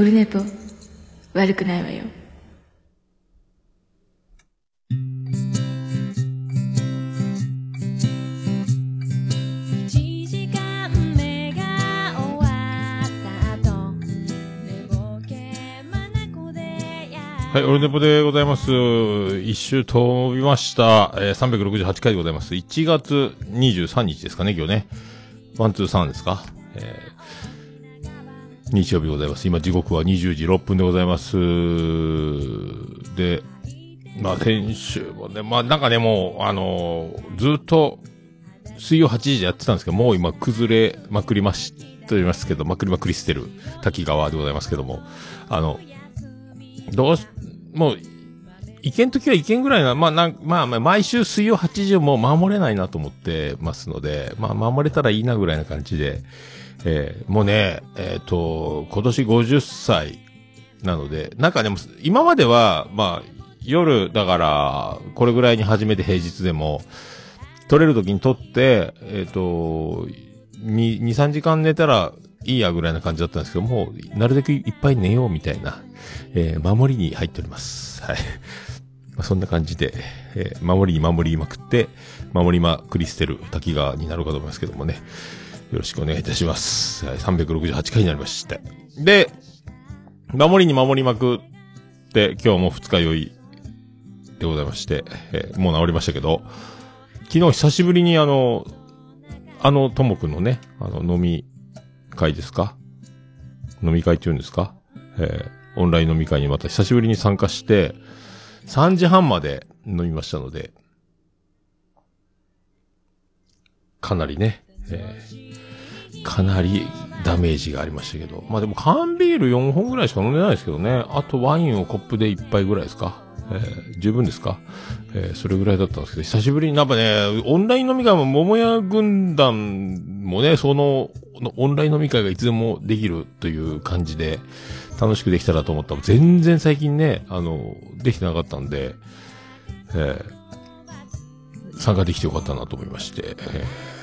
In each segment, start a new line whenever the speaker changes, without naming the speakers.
オルネポ悪くないわよ
1時間目が終わった後寝ぼけまなこでや
はい、オルネポでございます。一周飛びました。えー、368回でございます。1月23日ですかね、今日ね。One、two、サンですか？えー日曜日ございます。今時刻は20時6分でございます。で、まあ先週もね、まあなんかね、もう、あのーずっと水曜8時でやってたんですけど、もう今崩れまくりましておりますけど、まくりまくりしてる滝川でございますけども、あの、どうし、もう、行けんときは行けんぐらいな、まあ、なん、まあ、まあ、毎週水曜8時をもう守れないなと思ってますので、まあ、守れたらいいなぐらいな感じで、えーもうね、えっ、と、今年50歳なので、なんかでも、今までは、まあ、夜、だから、これぐらいに始めて平日でも、取れる時に取って、えっ、と、2、2、3時間寝たらいいやぐらいな感じだったんですけど、もう、なるべくいっぱい寝ようみたいな、えー守りに入っております。はい。まあ、そんな感じで、えー守りに守りまくって、守りまくり捨てる滝川になるかと思いますけどもね。よろしくお願いいたします。はい、368回になりました。で、守りに守りまくって、今日も二日酔いでございまして、えーもう治りましたけど、昨日久しぶりにあの、あの、ともくんのね、あの、飲み会ですか？飲み会って言うんですか？えーオンライン飲み会にまた久しぶりに参加して、3時半まで飲みましたので、かなりね、えーかなりダメージがありましたけど。まあでも缶ビール4本ぐらいしか飲んでないですけどね。あとワインをコップで1杯ぐらいですか。えー十分ですか。えーそれぐらいだったんですけど、久しぶりになんかね、オンライン飲み会も桃屋軍団もね、その、オンライン飲み会がいつでもできるという感じで、楽しくできたらと思った。ら、全然最近ね、あの、できてなかったんで、えー参加できてよかったなと思いまして、えー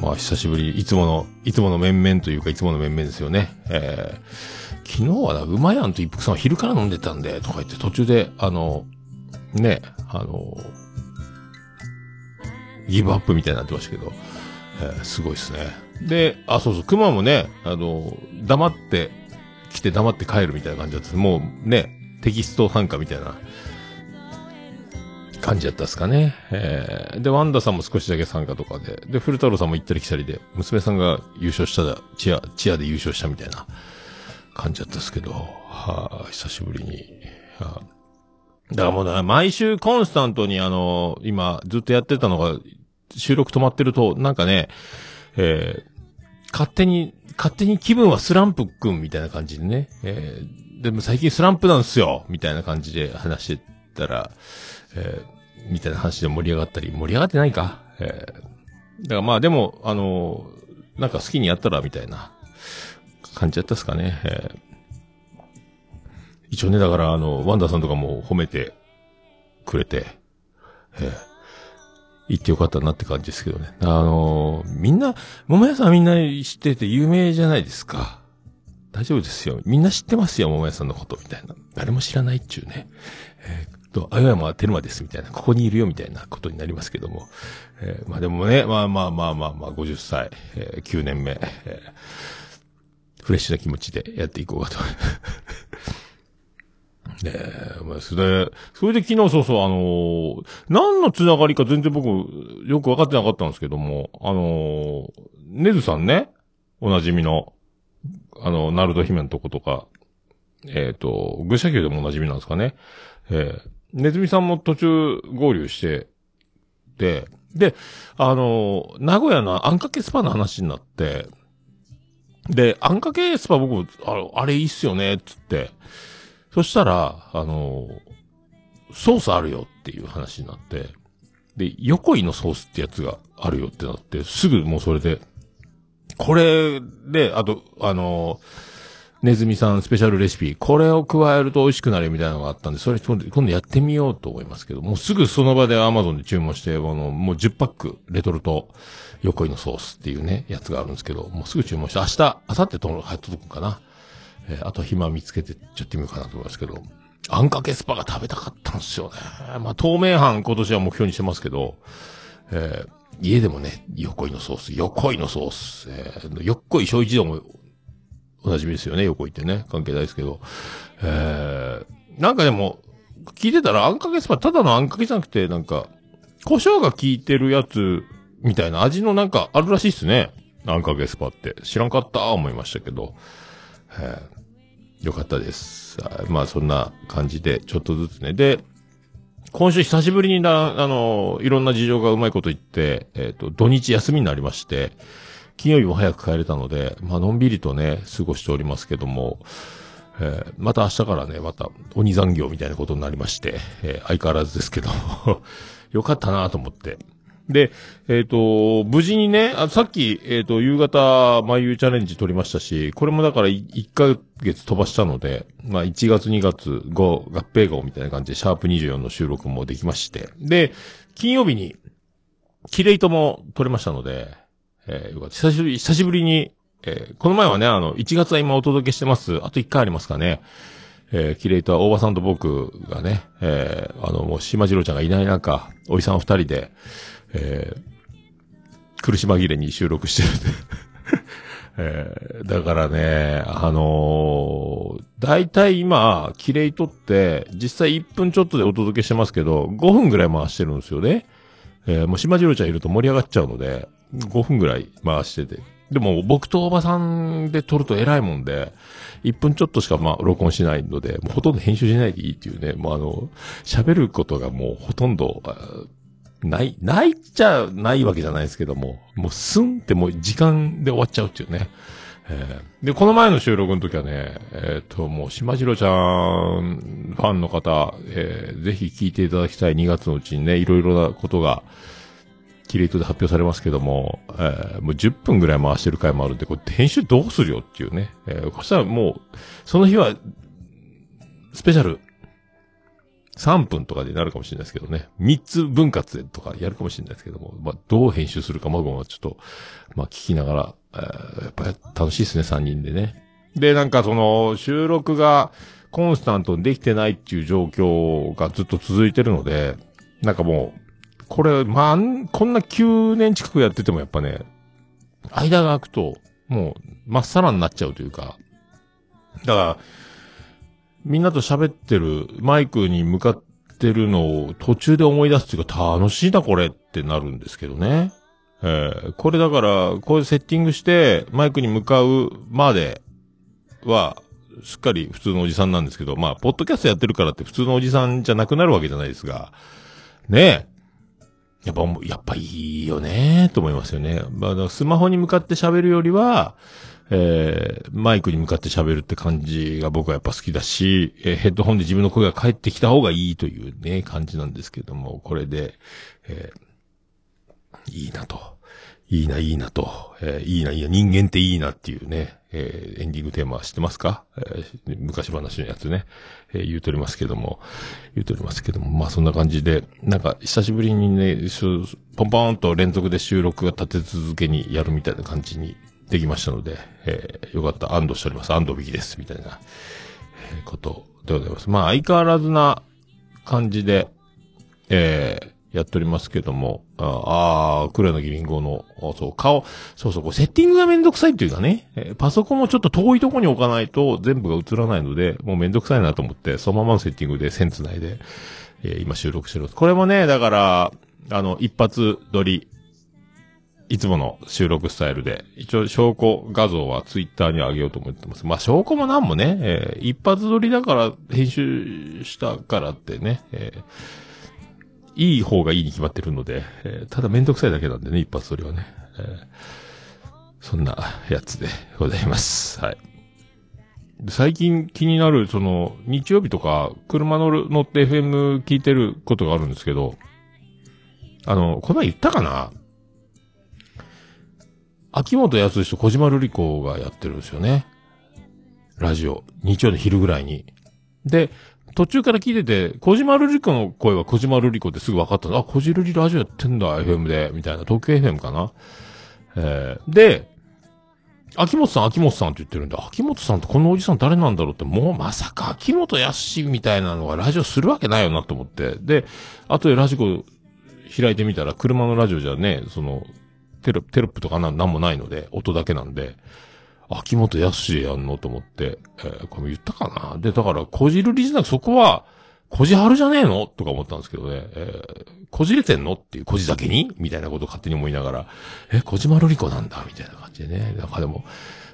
まあ、久しぶり、いつもの、いつもの面々というか、いつもの面々ですよね。えー昨日はな、うまやんと一服さんは昼から飲んでたんで、とか言って途中で、あの、ね、あの、ギブアップみたいになってましたけど、えーすごいですね。で、あ、そうそう、熊もね、あの、黙って、来て黙って帰るみたいな感じだったもうね、テキスト参加みたいな感じだったですかね。えー、で、ワンダさんも少しだけ参加とかで、で、古太郎さんも行ったり来たりで、娘さんが優勝しただ、チア、チアで優勝したみたいな感じだったですけど、はあ、久しぶりに。はあだからもうな、毎週コンスタントにあの、今ずっとやってたのが、収録止まってると、なんかね、えー勝手に、勝手に気分はスランプくんみたいな感じでね、えー。でも最近スランプなんすよみたいな感じで話してたら、えーみたいな話で盛り上がったり、盛り上がってないか？えーだからまあでも、あのーなんか好きにやったら、みたいな感じだったっすかね？えー一応ね、だからあの、ワンダーさんとかも褒めてくれて、えー行ってよかったなって感じですけどね。あのーみんな、桃屋さんみんな知ってて有名じゃないですか。大丈夫ですよ。みんな知ってますよ、桃屋さんのこと、みたいな。誰も知らないっちゅうね。えと、青山テルマです、みたいな。ここにいるよ、みたいなことになりますけども。えーまあでもね、まあまあまあまあまあ、50歳、えー9年目、えーフレッシュな気持ちでやっていこうかと。ねえ、まあ、それで、それで昨日そうそう、あのー何のつながりか全然僕、よくわかってなかったんですけども、あのーネズさんね、おなじみの、あの、ナルド姫のとことか、えっ、と、愚者級でもおなじみなんですかね。えー、ネズミさんも途中合流して、で、で、あの名古屋のあんかけスパの話になって、で、あんかけスパ僕、ああれいいっすよね、つって。そしたら、あのソースあるよっていう話になって、で、横井のソースってやつがあるよってなって、すぐもうそれで、これで、あと、あのーネズミさんスペシャルレシピ、これを加えると美味しくなるみたいなのがあったんで、それ今度やってみようと思いますけど、もうすぐその場で Amazon で注文して、あの、もう10パック、レトルト、横井のソースっていうね、やつがあるんですけど、もうすぐ注文して、明日、明後日と入っとくかな。えーあと暇見つけてちょっと行ってみようかなと思いますけど、あんかけスパが食べたかったんですよね。まあ、透明版今年は目標にしてますけど、えー家でもね、横井のソース、横井のソース、えー、横井小一度もおなじみですよね、横井ってね。関係ないですけど。えー、なんかでも、聞いてたらあんかけスパ、ただのあんかけじゃなくて、なんか、胡椒が効いてるやつ、みたいな味のなんかあるらしいっすね。あんかけスパって。知らんかった思いましたけど。えーよかったです。あまあそんな感じで、ちょっとずつね。で、今週久しぶりにな、あの、いろんな事情がうまいこと言って、えっ、と、土日休みになりまして、金曜日も早く帰れたので、まあのんびりとね、過ごしておりますけども、えーまた明日からね、また鬼残業みたいなことになりまして、えー相変わらずですけど、よかったなと思って。で、えっ、と、無事にね、あさっき、えっ、と、夕方、眉チャレンジ取りましたし、これもだから1ヶ月飛ばしたので、まあ1月2月5、合併号みたいな感じで、シャープ24の収録もできまして。で、金曜日に、キレイトも取れましたので、えーよかった。久しぶり、久しぶりに、えーこの前はね、あの、1月は今お届けしてます。あと1回ありますかね。えーキレイトは大場さんと僕がね、えーあの、もう島次郎ちゃんがいない中、おじさん二人で、えー苦し紛れに収録してるんで。えーだからね、あのー、大体今、キレイトって、実際1分ちょっとでお届けしてますけど、5分ぐらい回してるんですよね。えーもう島次郎ちゃんいると盛り上がっちゃうので、5分ぐらい回してて。でも僕とおばさんで撮ると偉いもんで、1分ちょっとしかまあ録音しないので、もうほとんど編集しないでいいっていうね、もうあの、喋ることがもうほとんど、ない、ないっちゃないわけじゃないですけども、もうスンってもう時間で終わっちゃうっていうね。えーで、この前の収録の時はね、えっ、と、もう、島次郎ちゃん、ファンの方、えーぜひ聞いていただきたい2月のうちにね、いろいろなことが、キレイトで発表されますけども、えーもう10分ぐらい回してる回もあるんで、これ編集どうするよっていうね。えーそしたらもう、その日は、スペシャル、3分とかでなるかもしれないですけどね。3つ分割でとかやるかもしれないですけども、まあ、どう編集するか、まあちょっと、まあ、聞きながら、えやっぱり楽しいですね、3人でね。で、なんかその、収録がコンスタントにできてないっていう状況がずっと続いてるので、なんかもう、これ、まあ、こんな9年近くやっててもやっぱね、間が空くと、もう、まっさらになっちゃうというか、だから、みんなと喋ってる、マイクに向かってるのを途中で思い出すっていうか、楽しいな、これってなるんですけどね。えーこれだから、こういうセッティングして、マイクに向かうまでは、すっかり普通のおじさんなんですけど、まあ、ポッドキャストやってるからって普通のおじさんじゃなくなるわけじゃないですが、ねえ。やっぱ、やっぱいいよねと思いますよね。まあ、スマホに向かって喋るよりは、えー、マイクに向かって喋るって感じが僕はやっぱ好きだし、えーヘッドホンで自分の声が返ってきた方がいいというね、感じなんですけども、これで、えーいいなと。いいな、いいなと。えーいいな、いいな、人間っていいなっていうね、えーエンディングテーマ知ってますか、えー昔話のやつね、えー言うとりますけども、言うとりますけども、まあそんな感じで、なんか久しぶりにね、ポンポンと連続で収録が立て続けにやるみたいな感じにできましたので、えーよかった、安堵しております。安堵引きです。みたいな、えことでございます。まあ相変わらずな感じで、えーやっておりますけども、ああ、黒柳りんごの、そう、顔、そうそう、こうセッティングがめんどくさいっていうかね、えーパソコンをちょっと遠いとこに置かないと全部が映らないので、もうめんどくさいなと思って、そのままのセッティングで線繋いで、えー今収録してる。これもね、だから、あの、一発撮り、いつもの収録スタイルで、一応証拠画像はツイッターに上げようと思ってます。まあ証拠もなんもね、えー一発撮りだから編集したからってね、えーいい方がいいに決まってるので、えーただめんどくさいだけなんでね、一発撮りはね。えーそんなやつでございます。はい。最近気になる、その、日曜日とか、車乗る、乗って FM 聞いてることがあるんですけど、あの、この前言ったかな？秋元康と小島瑠璃子がやってるんですよね。ラジオ。日曜の昼ぐらいに。で、途中から聞いてて、小島瑠璃子の声は小島瑠璃子ってすぐ分かった。あ、小島瑠璃ラジオやってんだ、FM で。みたいな。東京 FM かな。えーで、秋元さん、秋元さんって言ってるんで、秋元さんってこのおじさん誰なんだろうって、もうまさか秋元康みたいなのがラジオするわけないよなと思って。で、後でラジコ開いてみたら、車のラジオじゃね、その、テロテロップとかなんもないので、音だけなんで、秋元康でやんのと思って、えーこれ言ったかな？で、だから、こじるりじなくそこは、こじはるじゃねえの？とか思ったんですけどね、えーこじれてんの？っていう、こじだけに？みたいなことを勝手に思いながら、え、こじまるりこなんだ？みたいな感じでね。なんかでも、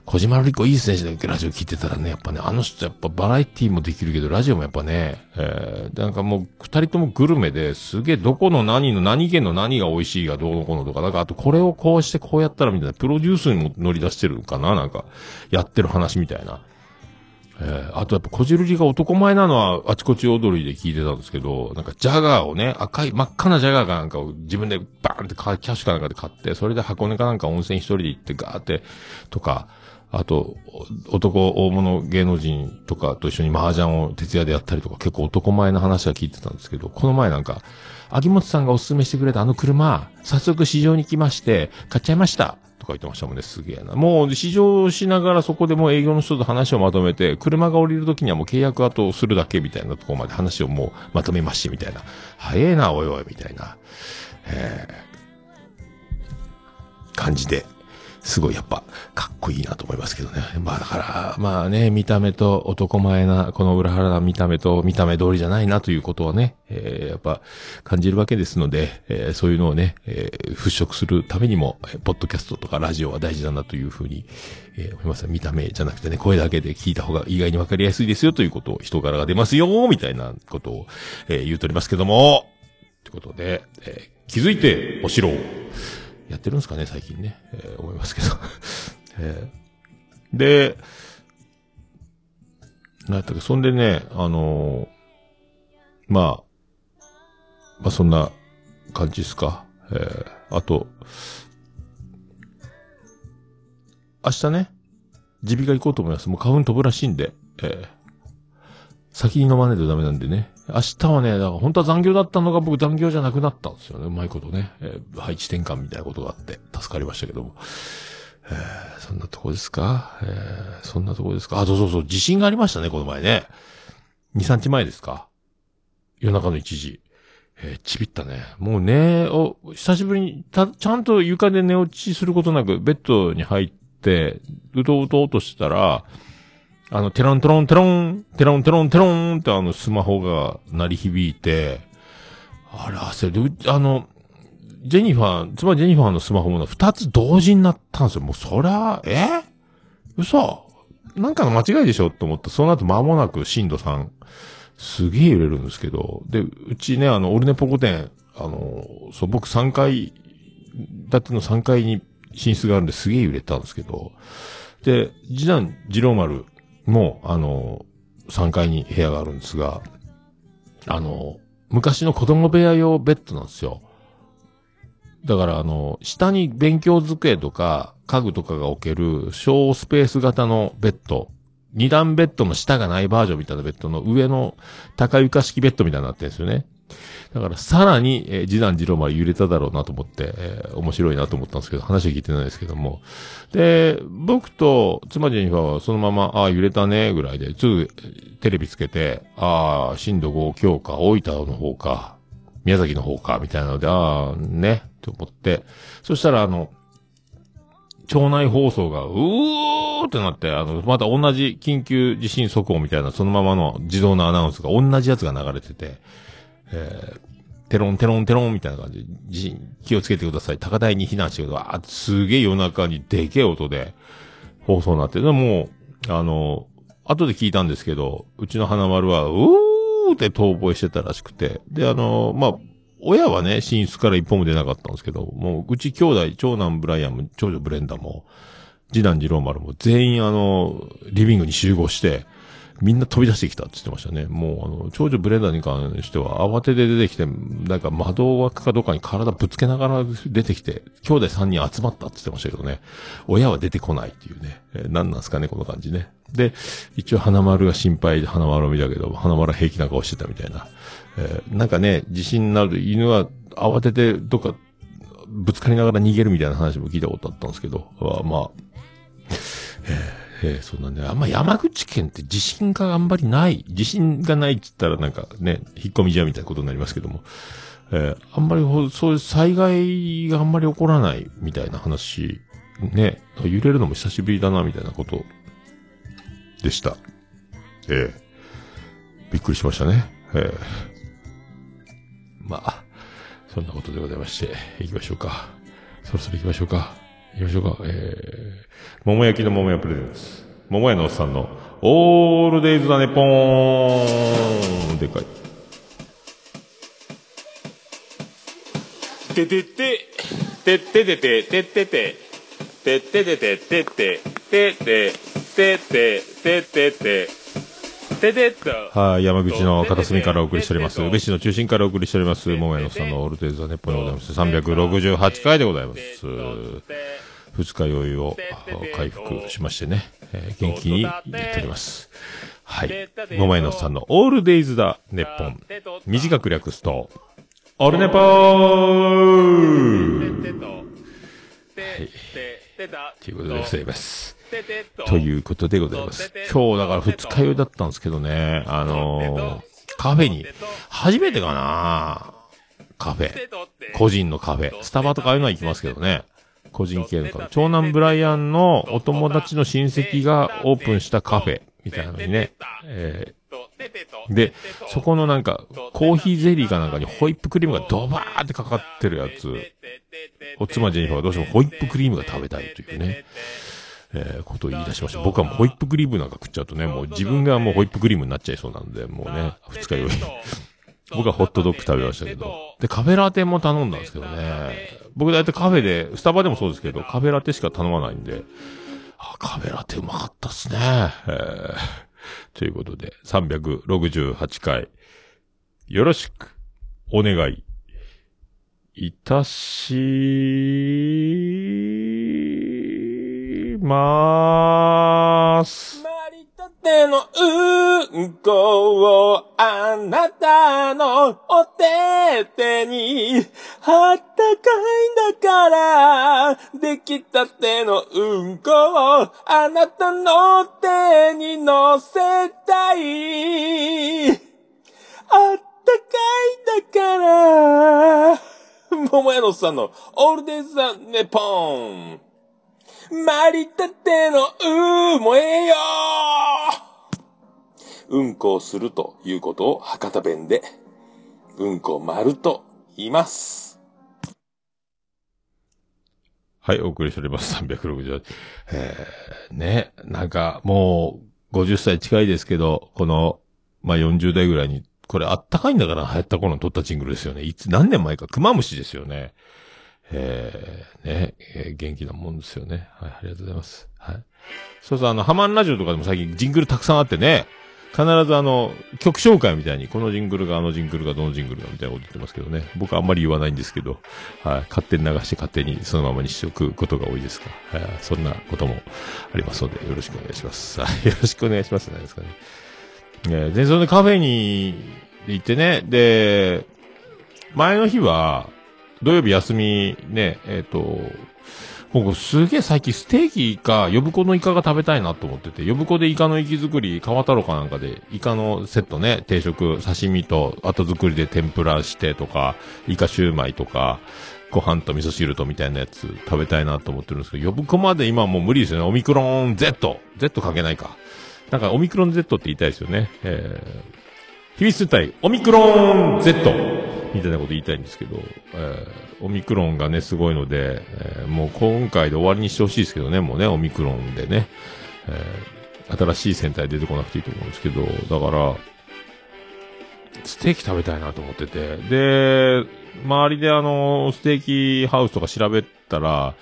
小島瑠璃子いいですね、ラジオ聞いてたらね、やっぱね、あの人やっぱバラエティもできるけど、ラジオもやっぱね、えー、なんかもう、二人ともグルメですげえ、どこの何の何県の何が美味しいがどうのこうのとか、なんかあとこれをこうしてこうやったらみたいな、プロデュースにも乗り出してるのかななんか、やってる話みたいな。えーあとやっぱこじるりが男前なのはあちこち踊りで聞いてたんですけど、なんかジャガーをね、赤い真っ赤なジャガーかなんかを自分でバーンって買いキャッシュかなんかで買って、それで箱根かなんか温泉一人で行ってガーって、とか、あと、男、大物芸能人とかと一緒に麻雀を徹夜でやったりとか、結構男前な話は聞いてたんですけど、この前なんか、秋元さんがおすすめしてくれたあの車、早速市場に来まして、買っちゃいました。とか言ってましたもんね、すげえな。もう試乗しながらそこでもう営業の人と話をまとめて、車が降りるときにはもう契約後するだけみたいなとこまで話をもうまとめましてみたいな。早えな、おいおい、みたいな。えー感じで。すごいやっぱ、かっこいいなと思いますけどね。まあだから、まあね、見た目と男前な、この裏腹な見た目と見た目通りじゃないなということはね、えーやっぱ感じるわけですので、えーそういうのをね、えー払拭するためにも、えーポッドキャストとかラジオは大事だなというふうに、えー思います。見た目じゃなくてね、声だけで聞いた方が意外にわかりやすいですよということを、人柄が出ますよ、みたいなことを、えー言うとりますけども、ということで、えー気づいておしろやってるんですかね、最近ね。えー思いますけど。えーで、なんやったっけ、そんでね、あのーまあ、まあそんな感じですか。えーあと、明日ね、耳鼻科行こうと思います。もう花粉飛ぶらしいんで、えー先に飲まないとダメなんでね。明日はね、だから本当は残業だったのが僕残業じゃなくなったんですよね。うまいことね。えー配置転換みたいなことがあって、助かりましたけども。えーそんなとこですか？えーそんなとこですか？あ、そうそうそう、地震がありましたね、この前ね。2、3日前ですか？夜中の1時。えーちびったね。もうね、お、久しぶりに、た、ちゃんと床で寝落ちすることなく、ベッドに入って、うとうとうとしてたら、あの、テロンテロンテロン、テロンテロンテロンってあのスマホが鳴り響いて、あれ焦る。あの、ジェニファー、つまりジェニファーのスマホも二つ同時になったんですよ。もうそりゃ、え？嘘なんかの間違いでしょと思った。その後間もなく震度3。すげえ揺れるんですけど。で、うちね、あの、オルネポコ店、あの、そう、僕3階、建ての3階に寝室があるんですげえ揺れたんですけど。で、次男、次郎丸も、あの、3階に部屋があるんですが、あの、昔の子供部屋用ベッドなんですよ。だからあの、下に勉強机とか家具とかが置ける小スペース型のベッド。二段ベッドの下がないバージョンみたいなベッドの上の高床式ベッドみたいになってるんですよね。だからさらに、えー次男次郎まで揺れただろうなと思って、えー面白いなと思ったんですけど、話は聞いてないですけども。で、僕と妻ジェニファーはそのまま、ああ、揺れたね、ぐらいで、すぐテレビつけて、ああ、震度5強か、大分の方か、宮崎の方か、みたいなので、ああ、ね、と思って、そしたらあの、町内放送が、うーってなって、あの、また同じ緊急地震速報みたいな、そのままの自動のアナウンスが同じやつが流れてて、えーテロンテロンテロンみたいな感じで、気をつけてください。高台に避難してください。あ、すげえ夜中にでけえ音で放送になって、でも、あの、後で聞いたんですけど、うちの花丸は、うーって遠吠えしてたらしくて、で、あの、まあ、親はね、寝室から一歩も出なかったんですけど、もう、うち兄弟、長男ブライアンも、長女ブレンダーも、次男次郎丸も全員あの、リビングに集合して、みんな飛び出してきたって言ってましたね。もうあの、長女ブレンダーに関しては慌てて出てきて、なんか窓枠かどっかに体ぶつけながら出てきて、兄弟3人集まったって言ってましたけどね。親は出てこないっていうね。えー何なんすかね、この感じね。で、一応花丸が心配で花丸を見たけど、花丸は平気な顔してたみたいな。えーなんかね、地震になる犬は慌ててどっかぶつかりながら逃げるみたいな話も聞いたことあったんですけど、まあ、えーえーそうなんだよ。あんま山口県って地震があんまりない。地震がないって言ったらなんかね、引っ込みじゃみたいなことになりますけども。えーあんまりほそういう災害があんまり起こらないみたいな話、ね、揺れるのも久しぶりだなみたいなことでした。ええびっくりしましたね。ええまあ、そんなことでございまして、行きましょうか。そろそろ行きましょうか。行きましょか。えー、桃焼きの桃屋プレゼンツ。桃屋のおっさんの、オールデイズだねぽーんでかい。ててて、てっててて、てってて、てっててて、てって、てって、てって、てってて、ててっと。はい、山口の片隅からお送りしております。宇部市の中心からお送りしております。桃屋のさんのオールデイズ・ザ・ネッポンでございます。368回でございます。二日酔いを回復しましてね、えー元気にやっております。はい。桃屋のさんのオールデイズ・ザ・ネッポン。短く略すと、オールネポーということでございます。ということでございます。今日だから二日酔いだったんですけどね、あのーカフェに、初めてかなカフェ。個人のカフェ。スタバとかああいうのは行きますけどね。個人系のカフェ。長男ブライアンのお友達の親戚がオープンしたカフェみたいなのにね。えーで、そこのなんか、コーヒーゼリーかなんかにホイップクリームがドバーってかかってるやつ。お妻ジェニファーがどうしてもホイップクリームが食べたいというね。えー、ことを言い出しました。僕はもうホイップクリームなんか食っちゃうとね、もう自分がもうホイップクリームになっちゃいそうなんで、もうね、二日酔い。僕はホットドッグ食べましたけど。で、カフェラテも頼んだんですけどね。僕だいたいカフェで、スタバでもそうですけど、カフェラテしか頼まないんで、あ、カフェラテうまかったっすね。えー、ということで、368回、よろしく、お願い、いたし、まーす。
マリたてのうんこをあなたのお手手にあったかいんだからできたてのうんこをあなたの手に乗せたい。あったかいんだから。桃屋のさんのオールデイズ・ザ・ネポン。マリたてのうーもええようんこをするということを博多弁で、うんこ丸と言います。
はい、お送りしております。360。えー、ね、なんか、もう、50歳近いですけど、この、まあ、40代ぐらいに、これあったかいんだから流行った頃に撮ったジングルですよね。いつ、何年前か、クマムシですよね。えー、ね、えー元気なもんですよね。はい、ありがとうございます。はい。そうそう、あの、ハマンラジオとかでも最近ジングルたくさんあってね、必ずあの、曲紹介みたいに、このジングルがあのジングルがどのジングルがみたいなこと言ってますけどね。僕あんまり言わないんですけど、はい。勝手に流して勝手にそのままにしておくことが多いですから、はい。そんなこともありますので、よろしくお願いします。はい。よろしくお願いしますじゃ。なんですかね。えー、前奏でカフェに行ってね、で、前の日は、土曜日休みね、えっ、と、僕すげえ最近ステーキか呼ぶ子のイカが食べたいなと思ってて、呼ぶ子でイカの息作り、川太郎かなんかで、イカのセットね、定食、刺身と後作りで天ぷらしてとか、イカシューマイとか、ご飯と味噌汁とみたいなやつ食べたいなと思ってるんですけど、呼ぶ子まで今はもう無理ですよね。オミクロン Z。Z かけないか。なんかオミクロン Z って言いたいですよね。えー、秘密隊、オミクロン Z! みたいなこと言いたいんですけど、えー、オミクロンがね、すごいので、えーもう今回で終わりにしてほしいですけどね、もうね、オミクロンでね、えー新しい戦隊出てこなくていいと思うんですけど、だから、ステーキ食べたいなと思ってて、で、周りであの、ステーキハウスとか調べたら、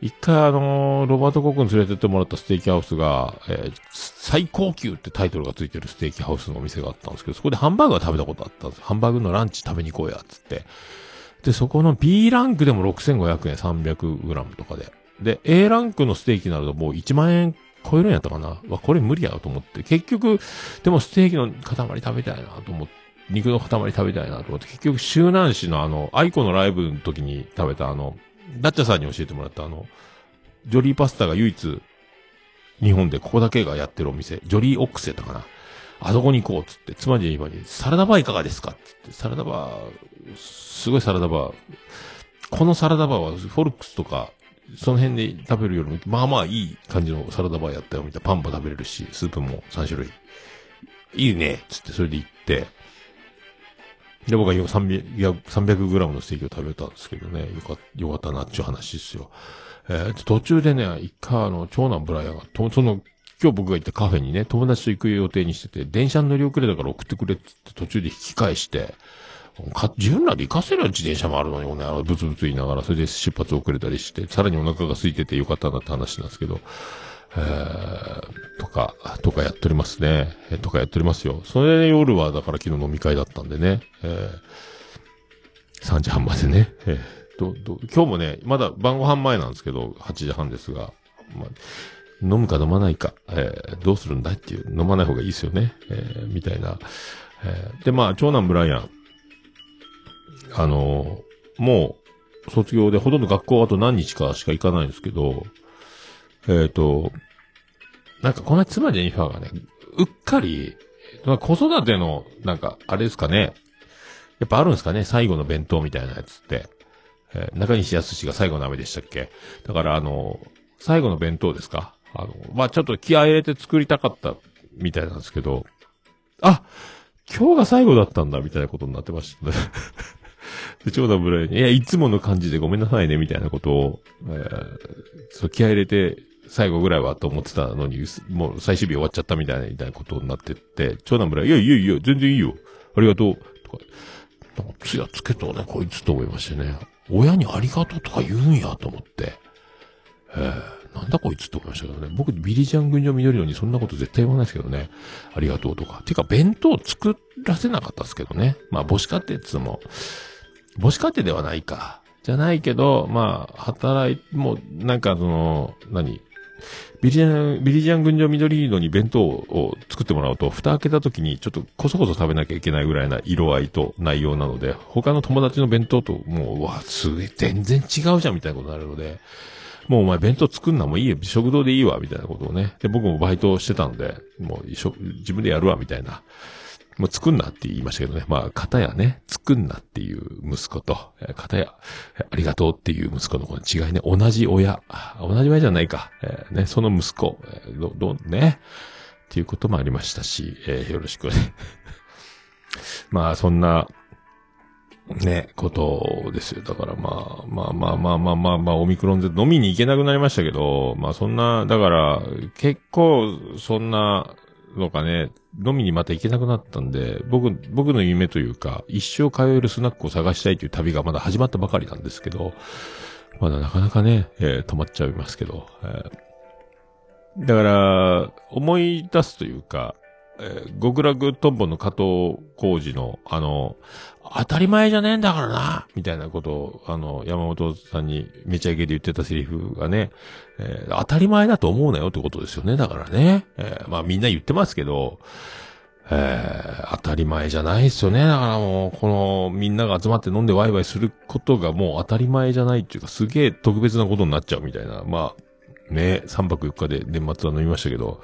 一回あの、ロバート・コックに連れてってもらったステーキハウスが、えー最高級ってタイトルがついてるステーキハウスのお店があったんですけど、そこでハンバーグが食べたことあったんです。ハンバーグのランチ食べに行こうや、つって。で、そこの B ランクでも6500円、300g とかで。で、A ランクのステーキなるともう1万円超えるんやったかな。わ、これ無理やと思って。結局、でもステーキの塊食べたいなと思って。肉の塊食べたいなと思って、結局、周南市のあの、アイコのライブの時に食べたあの、ダッチャさんに教えてもらったあの、ジョリーパスタが唯一、日本でここだけがやってるお店、ジョリーオックスやったかな。あそこに行こうっつって、妻ジェニファーに、サラダバーいかがですかっつって、サラダバー、すごいサラダバー。このサラダバーは、フォルクスとか、その辺で食べるよりも、まあまあいい感じのサラダバーやったよ、みたいな。パンも食べれるし、スープも3種類。いいね、つって、それで行って、で、僕は300、グラムのステーキを食べたんですけどね、よかよかったなっていう話ですよ。えー途中でね、一回あの、長男ブライアが、とその、今日僕が行ったカフェにね、友達と行く予定にしてて、電車乗り遅れたから送ってくれってって途中で引き返して、か、自分らで行かせるよ自転車もあるのに、ね、ブツブツ言いながら、それで出発遅れたりして、さらにお腹が空いててよかったなって話なんですけど、えー、とか、とかやっておりますね。えーとかやっておりますよ。それで夜は、だから昨日飲み会だったんでね、えー、3時半までね、えーど、ど、今日もね、まだ晩ご飯前なんですけど、8時半ですが、まあ、飲むか飲まないか、えーどうするんだっていう、飲まない方がいいですよね、えーみたいな。えーで、まあ、長男ブライアン、あのーもう、卒業でほとんど学校あと何日かしか行かないんですけど、えっ、と、なんかこの妻ジェニファーがね、うっかり、まあ子育ての、なんか、あれですかね、やっぱあるんですかね、最後の弁当みたいなやつって。えー中西康が最後の雨でしたっけ。だからあの、最後の弁当ですか。あの、まあ、ちょっと気合入れて作りたかったみたいなんですけど、あ今日が最後だったんだみたいなことになってましたね。で、長男ブライに、いや、いつもの感じでごめんなさいね、みたいなことを、えーそう気合入れて、最後ぐらいはと思ってたのに、もう最終日終わっちゃったみたいな、みたいなことになってって、長男ブライ、いやいやいや、全然いいよ。ありがとう。とか、なんかつやつけとね、こいつと思いましてね。親にありがとうとか言うんやと思って。えー、なんだこいつって思いましたけどね。僕、ビリジャン群青緑のにそんなこと絶対言わないですけどね。ありがとうとか。てか、弁当作らせなかったですけどね。まあ、母子家庭っつも、母子家庭ではないか。じゃないけど、まあ、働い、もう、なんかその、何？ビリジャン、ビリジャン群青緑色に弁当を作ってもらうと、蓋開けた時にちょっとこそこそ食べなきゃいけないぐらいな色合いと内容なので、他の友達の弁当ともう、うわ、すげえ、全然違うじゃんみたいなことになるので、もうお前弁当作んなもういいよ、食堂でいいわ、みたいなことをね。で、僕もバイトしてたんで、もう一緒自分でやるわ、みたいな。もう作んなって言いましたけどね。まあ、片やね、作んなっていう息子と、えー片や、ありがとうっていう息子のこの違いね。同じ親。同じ親じゃないか。えーね、その息子、えーど、ど、ね。っていうこともありましたし、えーよろしくね。まあ、そんな、ね、ことですよ。だからまあ、まあまあまあまあまあまあ、オミクロンで飲みに行けなくなりましたけど、まあそんな、だから、結構、そんなのかね、飲みにまた行けなくなったんで、僕、僕の夢というか、一生通えるスナックを探したいという旅がまだ始まったばかりなんですけど、まだなかなかね、えー止まっちゃいますけど、えー。だから、思い出すというか、えー極楽トンボの加藤浩二の、あの、当たり前じゃねえんだからなみたいなことを、あの、山本さんにめちゃイケで言ってたセリフがね、えー当たり前だと思うなよってことですよね。だからね。えーまあみんな言ってますけど、えー当たり前じゃないですよね。だからもう、この、みんなが集まって飲んでワイワイすることがもう当たり前じゃないっていうか、すげえ特別なことになっちゃうみたいな。まあ、ね、3泊4日で年末は飲みましたけど、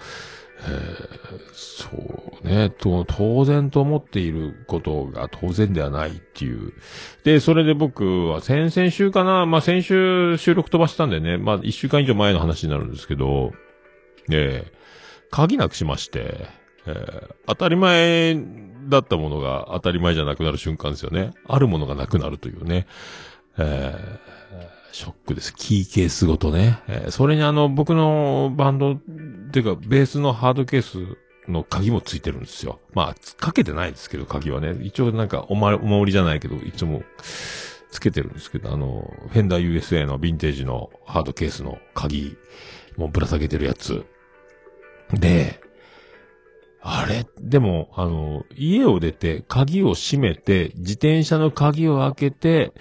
えーそうね、と、当然と思っていることが当然ではないっていう。で、それで僕は先々週かな、まあ先週収録飛ばしたんでね、まあ1週間以上前の話になるんですけど、えー鍵なくしまして、えー当たり前だったものが当たり前じゃなくなる瞬間ですよね。あるものがなくなるというね。えーショックです。キーケースごとね。えーそれにあの、僕のバンド、っていうか、ベースのハードケースの鍵もついてるんですよ。まあ、かけてないですけど、鍵はね。一応なんかおま、お守りじゃないけど、いつもつけてるんですけど、あの、フェンダー USA のヴィンテージのハードケースの鍵、もうぶら下げてるやつ。で、あれでも、あの、家を出て、鍵を閉めて、自転車の鍵を開けて、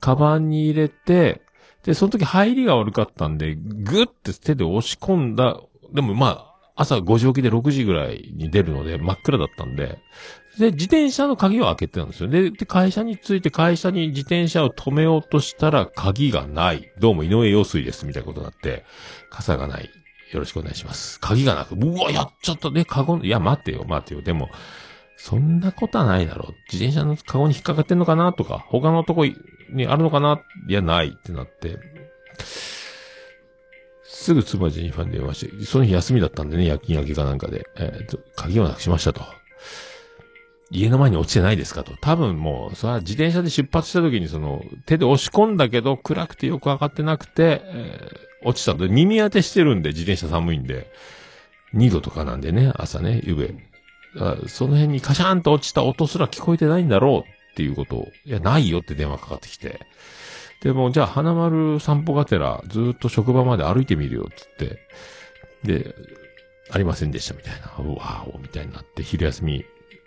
カバンに入れて、で、その時入りが悪かったんで、ぐって手で押し込んだ。でもまあ、朝5時起きで6時ぐらいに出るので、真っ暗だったんで、で、自転車の鍵を開けてたんですよ。で、で会社に着いて会社に自転車を止めようとしたら鍵がない。どうも井上陽水です、みたいなことになって、傘がない。よろしくお願いします。鍵がなく、うわ、やっちゃったね、カゴ、いや、待てよ、待てよ。でも、そんなことはないだろう。自転車のカゴに引っかかってんのかなとか、他のとこにあるのかないや、ないってなって、すぐ妻ジェニファーに電話して、その日休みだったんでね、夜勤明けかなんかで、えっ、と、鍵をなくしましたと。家の前に落ちてないですかと。多分もう、それは自転車で出発した時にその、手で押し込んだけど、暗くてよくわかってなくて、えー落ちたんで、耳当てしてるんで、自転車寒いんで、2度とかなんでね、朝ね、ゆべ。その辺にカシャンと落ちた音すら聞こえてないんだろうっていうことを、いや、ないよって電話かかってきて。でも、じゃあ、花丸散歩がてら、ずっと職場まで歩いてみるよっ、つって。で、ありませんでした、みたいな。うわーお、みたいになって、昼休み、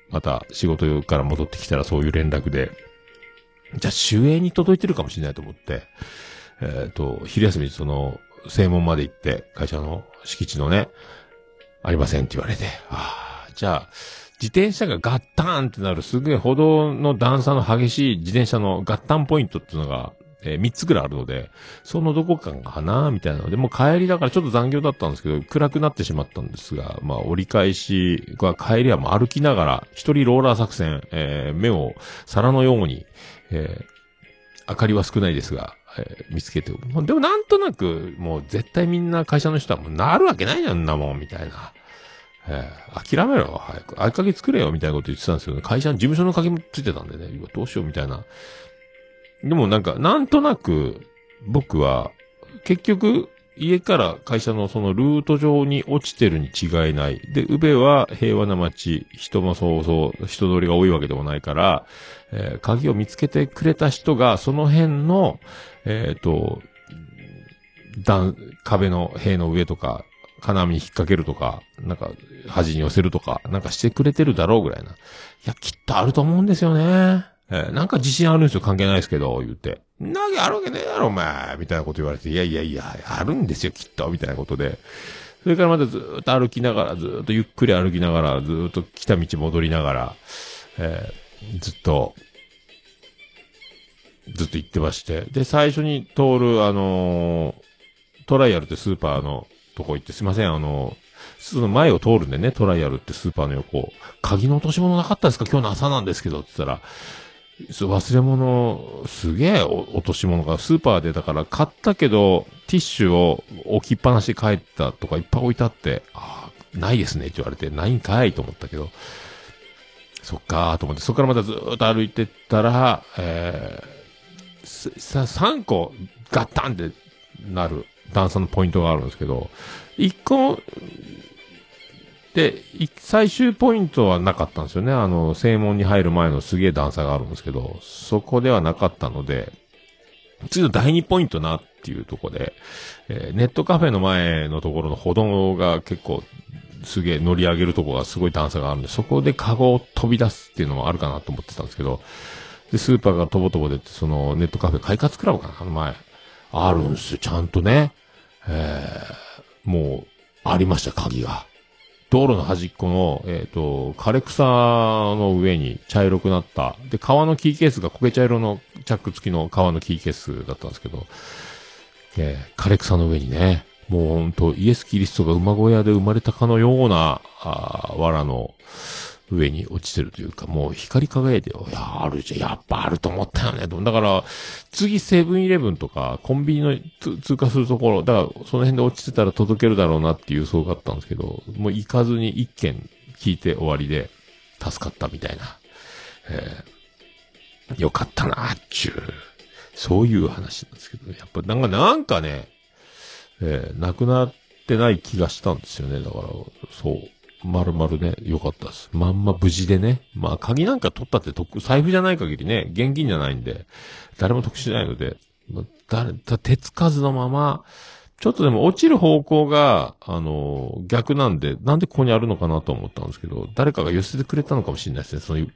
また仕事から戻ってきたらそういう連絡で、じゃあ、守衛に届いてるかもしれないと思って、えっ、と、昼休みその、正門まで行って、会社の敷地のね、ありませんって言われて、ああ、じゃあ、自転車がガッタンってなるすげえ歩道の段差の激しい自転車のガッタンポイントっていうのが、えー、3つぐらいあるので、そのどこかかなみたいなので、もう帰りだからちょっと残業だったんですけど、暗くなってしまったんですが、まあ折り返し帰りはもう歩きながら、一人ローラー作戦、えー目を皿のように、えー明かりは少ないですが、えー見つけて、もうでもなんとなく、もう絶対みんな会社の人はもうなるわけないじゃんなもん、みたいな。えー諦めろ、早く。合鍵作れよ、みたいなこと言ってたんですけど、会社の事務所の鍵もついてたんでね、うわどうしよう、みたいな。でもなんか、なんとなく、僕は、結局、家から会社のそのルート上に落ちてるに違いない。で、宇部は平和な街、人もそうそう、人通りが多いわけでもないから、えー鍵を見つけてくれた人が、その辺の、えっ、と、段、壁の塀の上とか、金網引っ掛けるとか、なんか、端に寄せるとか、なんかしてくれてるだろうぐらいな。いや、きっとあると思うんですよね。えーなんか自信あるんですよ、関係ないですけど、言って。なわけあるわけねえだろ、お前みたいなこと言われて、いやいやいや、あるんですよ、きっと、みたいなことで。それからまたずっと歩きながら、ずっとゆっくり歩きながら、ずっと来た道戻りながら、えーずっと、ずっと行ってまして。で、最初に通る、あのートライアルってスーパーのとこ行って、すいません、あのその前を通るんでね、トライアルってスーパーの横、鍵の落とし物なかったですか今日の朝なんですけど、って言ったら、忘れ物、すげえ落とし物がスーパーでだから買ったけど、ティッシュを置きっぱなしで帰ったとかいっぱい置いてあって、ああ、ないですねって言われて、ないんかいと思ったけど、そっかーと思って、そこからまたずーっと歩いてったら、えー、さ、3個ガッタンってなる段差のポイントがあるんですけど、1個、で、最終ポイントはなかったんですよね。あの、正門に入る前のすげえ段差があるんですけど、そこではなかったので、次の第2ポイントなっていうところで、えーネットカフェの前のところの歩道が結構すげえ乗り上げるとこがすごい段差があるんで、そこでカゴを飛び出すっていうのもあるかなと思ってたんですけど、で、スーパーがとぼとぼで、そのネットカフェ、快活クラブかなあの前。あるんすよ、ちゃんとね。えー、もう、ありました、鍵が。道路の端っこの、えっ、と、枯れ草の上に茶色くなった。で、革のキーケースが焦げ茶色のチャック付きの革のキーケースだったんですけど、えー枯れ草の上にね、もうほんとイエス・キリストが馬小屋で生まれたかのような、あー藁の上に落ちてるというか、もう光り輝いて。いや、あるじゃん。やっぱあると思ったよね。とだから、次セブンイレブンとか、コンビニの通過するところ、だからその辺で落ちてたら届けるだろうなっていう予想があったんですけど、もう行かずに一件聞いて終わりで、助かったみたいな。えーよかったな、っちゅう。そういう話なんですけどね。やっぱなんか、なんかね、えーなくなってない気がしたんですよね。だから、そう。まるまるね、良かったです。まんま無事でね。まあ、鍵なんか取ったって得、財布じゃない限りね、現金じゃないんで、誰も得しないので、まあ誰、手つかずのまま、ちょっとでも落ちる方向が、あのー逆なんで、なんでここにあるのかなと思ったんですけど、誰かが寄せてくれたのかもしれないですね。そういう、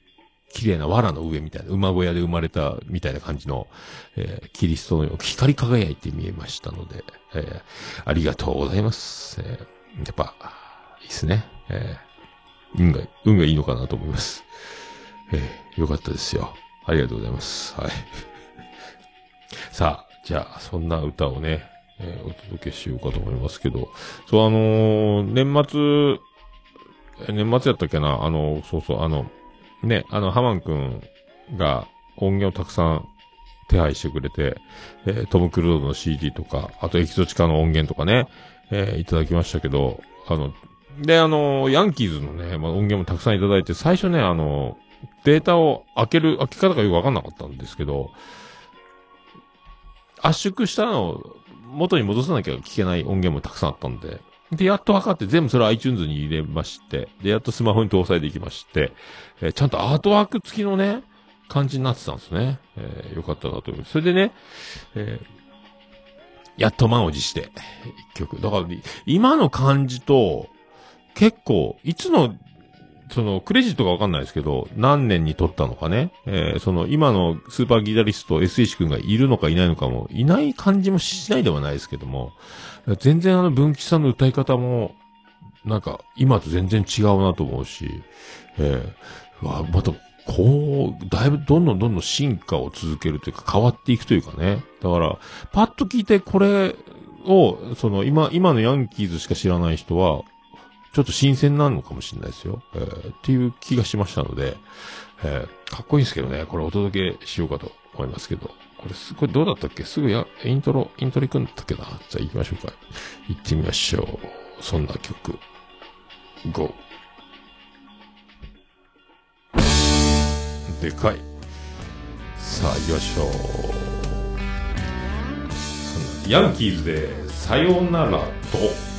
綺麗な藁の上みたいな、馬小屋で生まれたみたいな感じの、えーキリストのよう光り輝いて見えましたので、えーありがとうございます。えやっぱ、いいですね。えー運が、運がいいのかなと思います。えーよかったですよ。ありがとうございます。はい。さあ、じゃあ、そんな歌をね、えーお届けしようかと思いますけど、そう、あのー年末、年末やったっけな、あの、そうそう、あの、ね、あの、ハマンくんが音源をたくさん手配してくれて、えートム・クルードの CD とか、あとエキゾチカの音源とかね、えーいただきましたけど、あの、で、あの、ヤンキーズのね、まあ、音源もたくさんいただいて、最初ね、あの、データを開ける、開け方がよくわかんなかったんですけど、圧縮したのを元に戻さなきゃ聞けない音源もたくさんあったんで、で、やっと分かって全部それ iTunes に入れまして、で、やっとスマホに搭載できまして、えーちゃんとアートワーク付きのね、感じになってたんですね。えーよかったなと思います。それでね、えーやっと満を持して、一曲。だから、今の感じと、結構、いつの、その、クレジットがわかんないですけど、何年に撮ったのかね。えーその、今のスーパーギタリスト SH 君がいるのかいないのかも、いない感じもしないではないですけども、全然あの、文吉さんの歌い方も、なんか、今と全然違うなと思うし、えー、わまた、こう、だいぶどんどんどんどん進化を続けるというか変わっていくというかね。だから、パッと聞いてこれを、その今、今のヤンキーズしか知らない人は、ちょっと新鮮なのかもしれないですよ。えーっていう気がしましたので、えーかっこいいんですけどね、これお届けしようかと思いますけど。これすごいどうだったっけ？すぐや、イントロ、イントロ行くんだったっけな？じゃあ行きましょうか。行ってみましょう。そんな曲。GO。でかい。さあ行きましょう。そんなヤンキーズで、さよ
うならと。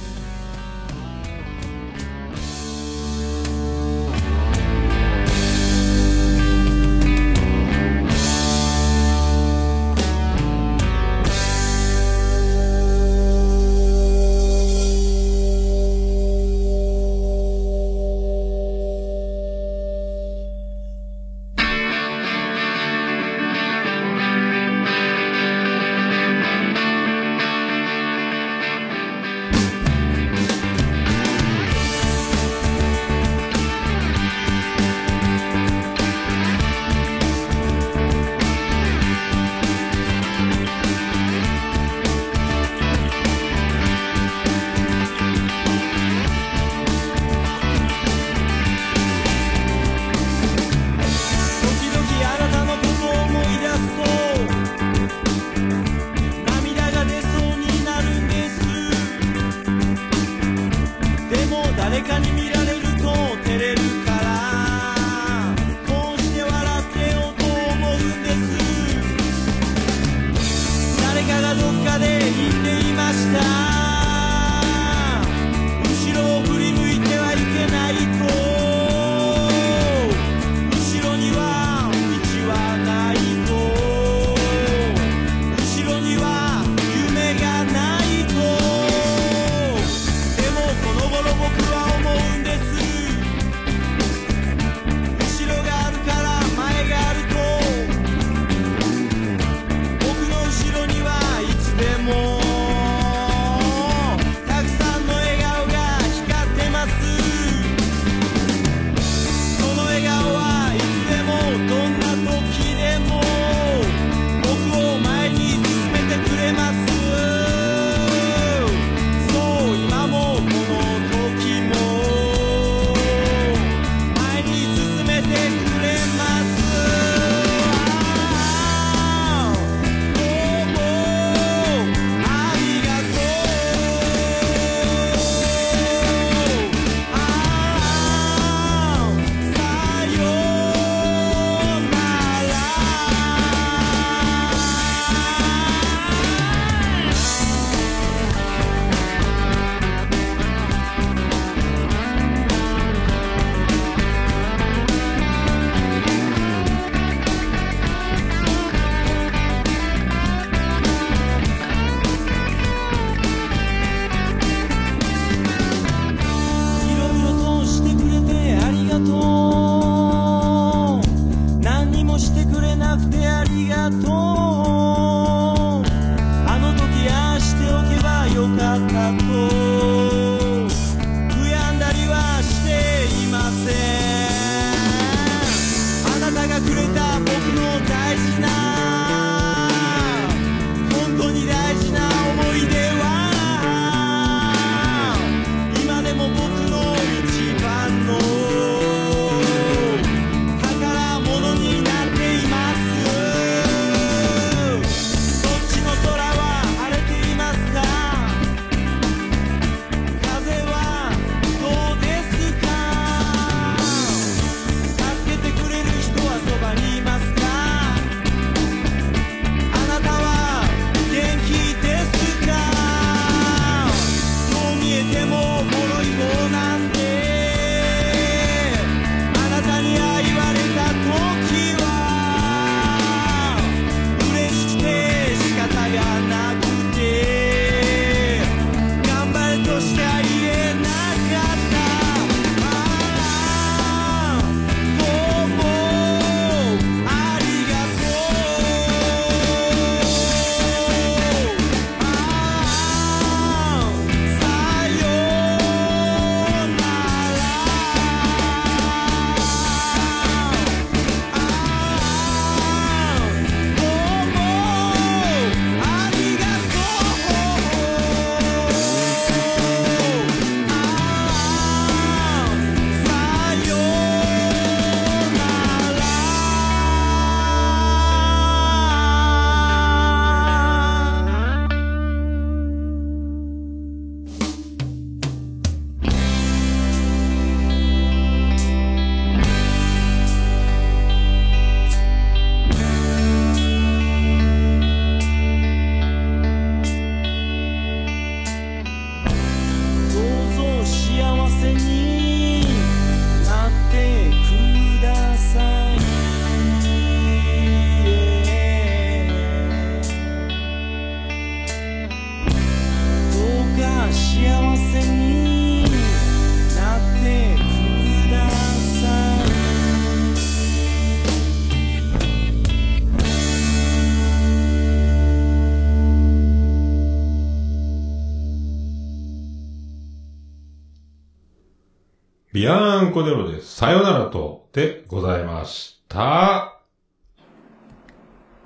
コネロです。さよならと、でございました。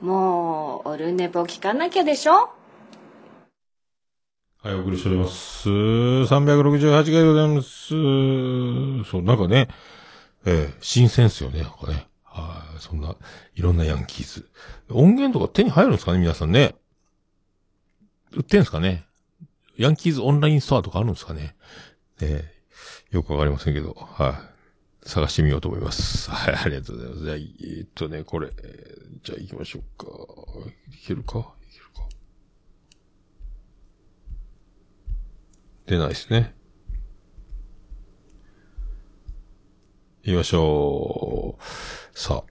もう、オルネポ聞かなきゃでしょ？
はい、お送りしております。368回でございます。そう、なんかね、ええ新鮮っすよね、なんかね。はい、そんな、いろんなヤンキーズ。音源とか手に入るんですかね、皆さんね。売ってんすかね。ヤンキーズオンラインストアとかあるんですかね。ええよくわかりませんけど、はい。探してみようと思います。はい、ありがとうございます。じゃあ、えーっとね、これ、えーじゃあ行きましょうか。いけるか？いけるか？出ないですね。行きましょう。さあ。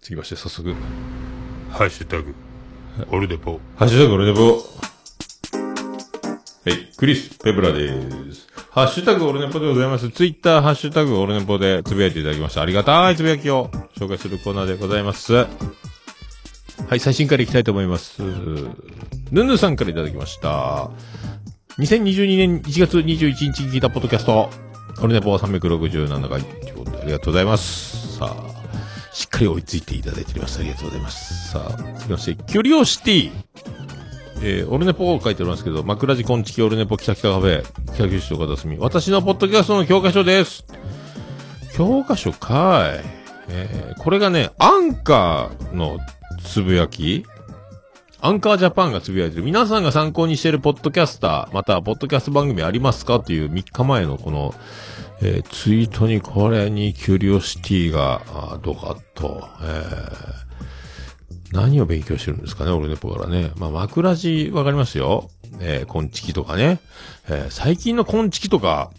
続きまして、早速。ハッシュタグ、オルデポ。ハッシュタグオルデポ。はい、クリス・ペブラです。ハッシュタグオルネポでございます。ツイッター、ハッシュタグオルネポでつぶやいていただきました。ありがたいつぶやきを紹介するコーナーでございます。はい、最新からいきたいと思います。ヌヌさんからいただきました。2022年1月21日に聞いたポッドキャスト。オルネポは367回ということでありがとうございます。さあ、しっかり追いついていただいております。ありがとうございます。さあ、続きまして、キュリオシティ。えー、オルネポを書いておりますけど、枕地コンチキオルネポ北北カフェ、北九州岡田住。私のポッドキャストの教科書です。教科書かい。えー、これがね、アンカーのつぶやきアンカージャパンがつぶやいてる。皆さんが参考にしているポッドキャスター、またはポッドキャスト番組ありますか？という3日前のこの、えーツイートにこれにキュリオシティが、あードカッと、えー何を勉強してるんですかね、オルネポからね。まあ、枕地わかりますよ。えー、コンチキとかね。えー最近のコンチキとか、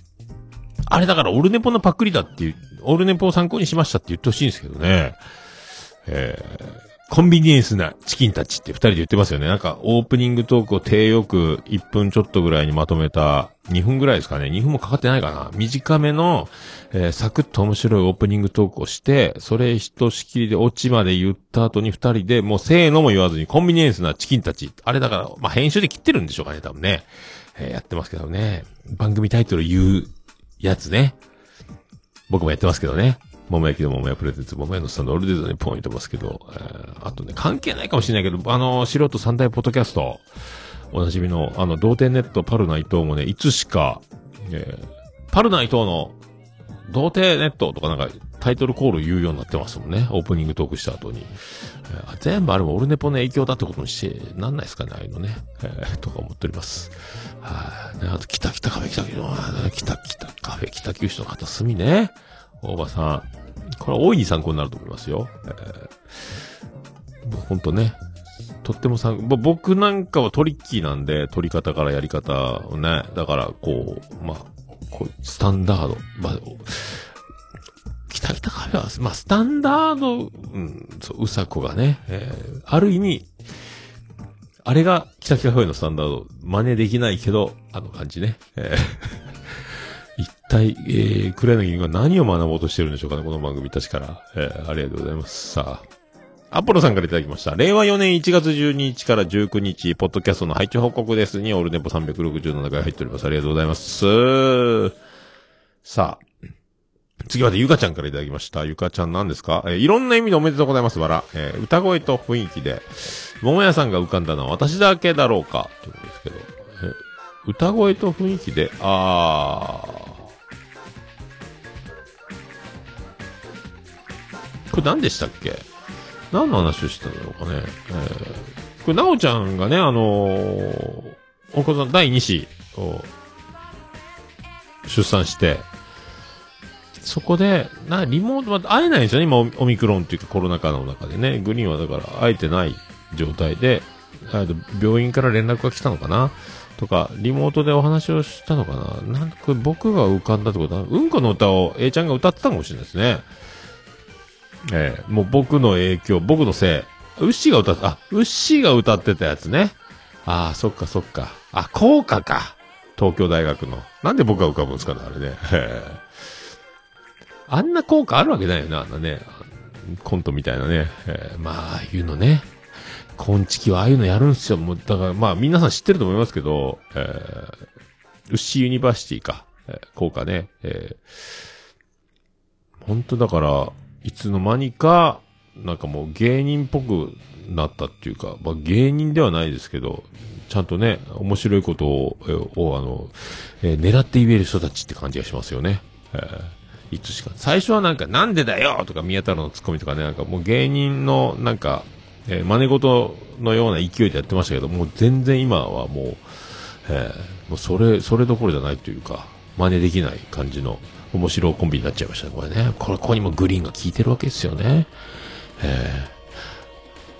あれだからオルネポのパクリだっていう、オルネポを参考にしましたって言ってほしいんですけどね。えーコンビニエンスなチキンたちって二人で言ってますよね。なんか、オープニングトークを低よく1分ちょっとぐらいにまとめた、2分ぐらいですかね。2分もかかってないかな。短めの、えーサクッと面白いオープニングトークをして、それひとしきりでオチまで言った後に二人で、もうせーのも言わずにコンビニエンスなチキンたち。あれだから、まあ、編集で切ってるんでしょうかね、多分ね。えーやってますけどね。番組タイトル言うやつね。僕もやってますけどね。桃焼きの桃屋プレゼンツ、桃屋のスタンド、オルディーズにポイントますけど、えーあとね、関係ないかもしれないけど、あの、素人三大ポッドキャスト、おなじみの、あの、童貞ネット、パルナ伊藤もね、いつしか、えーパルナ伊藤の、童貞ネットとかなんか、タイトルコール言うようになってますもんね。オープニングトークした後に。えー全部あれもオルネポの影響だってことにして、なんないですかね、ああいうのね。えーとか思っております。はい、ね。あと、北北カフェ北九州、北北カフェ北九州の片隅ね。大場さん。これは大いに参考になると思いますよ。えー、ほんとね。とっても参ぼ僕なんかはトリッキーなんで、取り方からやり方をね。だから、こう、まあ、こう、スタンダード。まあ、北北カフェは、まあ、スタンダード、うん、そう、うさこがね、えーある意味、あれが北北カフェのスタンダード、真似できないけど、あの感じね。えー体、えー、黒柳が何を学ぼうとしてるんでしょうかね、この番組たちから。えーありがとうございます。さあ。アポロさんからいただきました。令和4年1月12日から19日、ポッドキャストの配置報告ですに、オールネポ367回入っております。ありがとうございます。さあ。次はでゆかちゃんからいただきました。ゆかちゃん何ですか？えーいろんな意味でおめでとうございます、バラ。えー歌声と雰囲気で、桃屋さんが浮かんだのは私だけだろうか、ということですけど。え歌声と雰囲気で、あー。これ何でしたっけ？何の話をしてたんだろうかね。えー、これ、なおちゃんがね、あのー、お子さん第2子を出産して、そこで、な、リモート、まあ、会えないんですよね、今、オミクロンっていうかコロナ禍の中でね。グリーンはだから会えてない状態で、病院から連絡が来たのかな？とか、リモートでお話をしたのかな？なんかこれ僕が浮かんだってことは、うんこの歌を A ちゃんが歌ってたかもしれないですね。ええもう僕の影響、僕のせい。ウッシーが歌って、あ、ウッシーが歌ってたやつね。ああ、そっかそっか。あ、効果か。東京大学の。なんで僕が浮かぶんですかね、あれね。あんな効果あるわけないよな、あんなね。コントみたいなね。えーまあ、ああいうのね。コンチキはああいうのやるんですよ。もう、だからまあ皆さん知ってると思いますけど、えー、ウッシーユニバーシティか。えー効果ね。えー、本当だから、いつの間にか、なんかもう芸人っぽくなったっていうか、まあ芸人ではないですけど、ちゃんとね、面白いことを、えをあの、えー狙って言える人たちって感じがしますよね。えーいつしか。最初はなんか、なんでだよとか宮太郎のツッコミとかね、なんかもう芸人の、なんか、えー真似事のような勢いでやってましたけど、もう全然今はもう、えーもうそれ、それどころじゃないというか、真似できない感じの面白いコンビになっちゃいましたね、これね。これ、ここにもグリーンが効いてるわけですよね。えー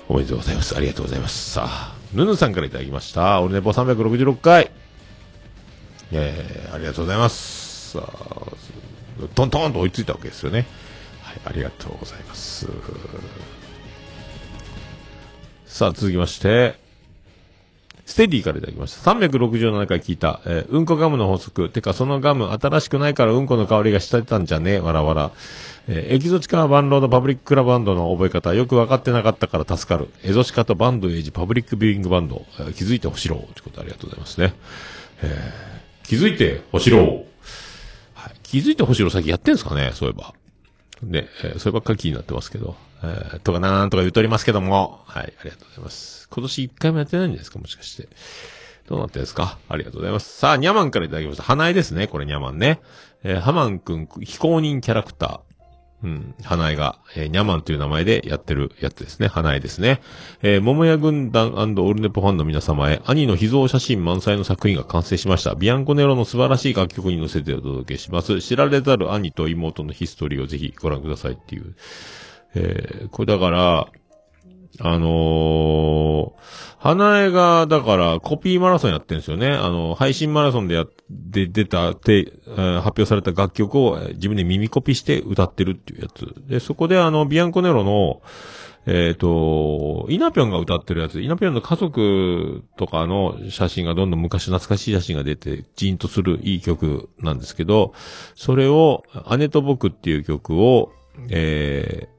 おめでとうございます。ありがとうございます。さあ、ヌヌさんからいただきました。俺ネポ366回。えー、ありがとうございます。さあ、トントンと追いついたわけですよね。はい、ありがとうございます。さあ、続きまして、ステディからいただきました。367回聞いた、えーうんこガムの法則。てか、そのガム新しくないからうんこの香りがしてたんじゃね？わらわら。えーエキゾチカバンロードパブリッククラブバンドの覚え方、よく分かってなかったから助かる。エゾシカとバンドエイジパブリックビューイングバンド。えー気づいてほしろ。ということでありがとうございますね。えー気づいてほしろ。はい、気づいてほしろ先やってんすかね？そういえば。ね、えーそればっかり気になってますけど。えーとかなんとか言っておりますけども。はい、ありがとうございます。今年一回もやってないんですか？もしかして。どうなってんですか？ありがとうございます。さあ、ニャマンからいただきました。花江ですね。これニャマンね。えーハマンくん、非公認キャラクター。うん、花江が、えーニャマンという名前でやってるやつですね。花江ですね。えー桃屋軍団オルネポファンの皆様へ、兄の秘蔵写真満載の作品が完成しました。ビアンコネロの素晴らしい楽曲に乗せてお届けします。知られざる兄と妹のヒストリーをぜひご覧くださいっていう。えーこれだから、あのー、花江が、だから、コピーマラソンやってるんですよね。あの、配信マラソンでやっ、で出た、で、えー発表された楽曲を自分で耳コピして歌ってるっていうやつ。で、そこであの、ビアンコネロの、えっ、と、イナピョンが歌ってるやつ、イナピョンの家族とかの写真がどんどん昔懐かしい写真が出て、ジーンとするいい曲なんですけど、それを、姉と僕っていう曲を、えー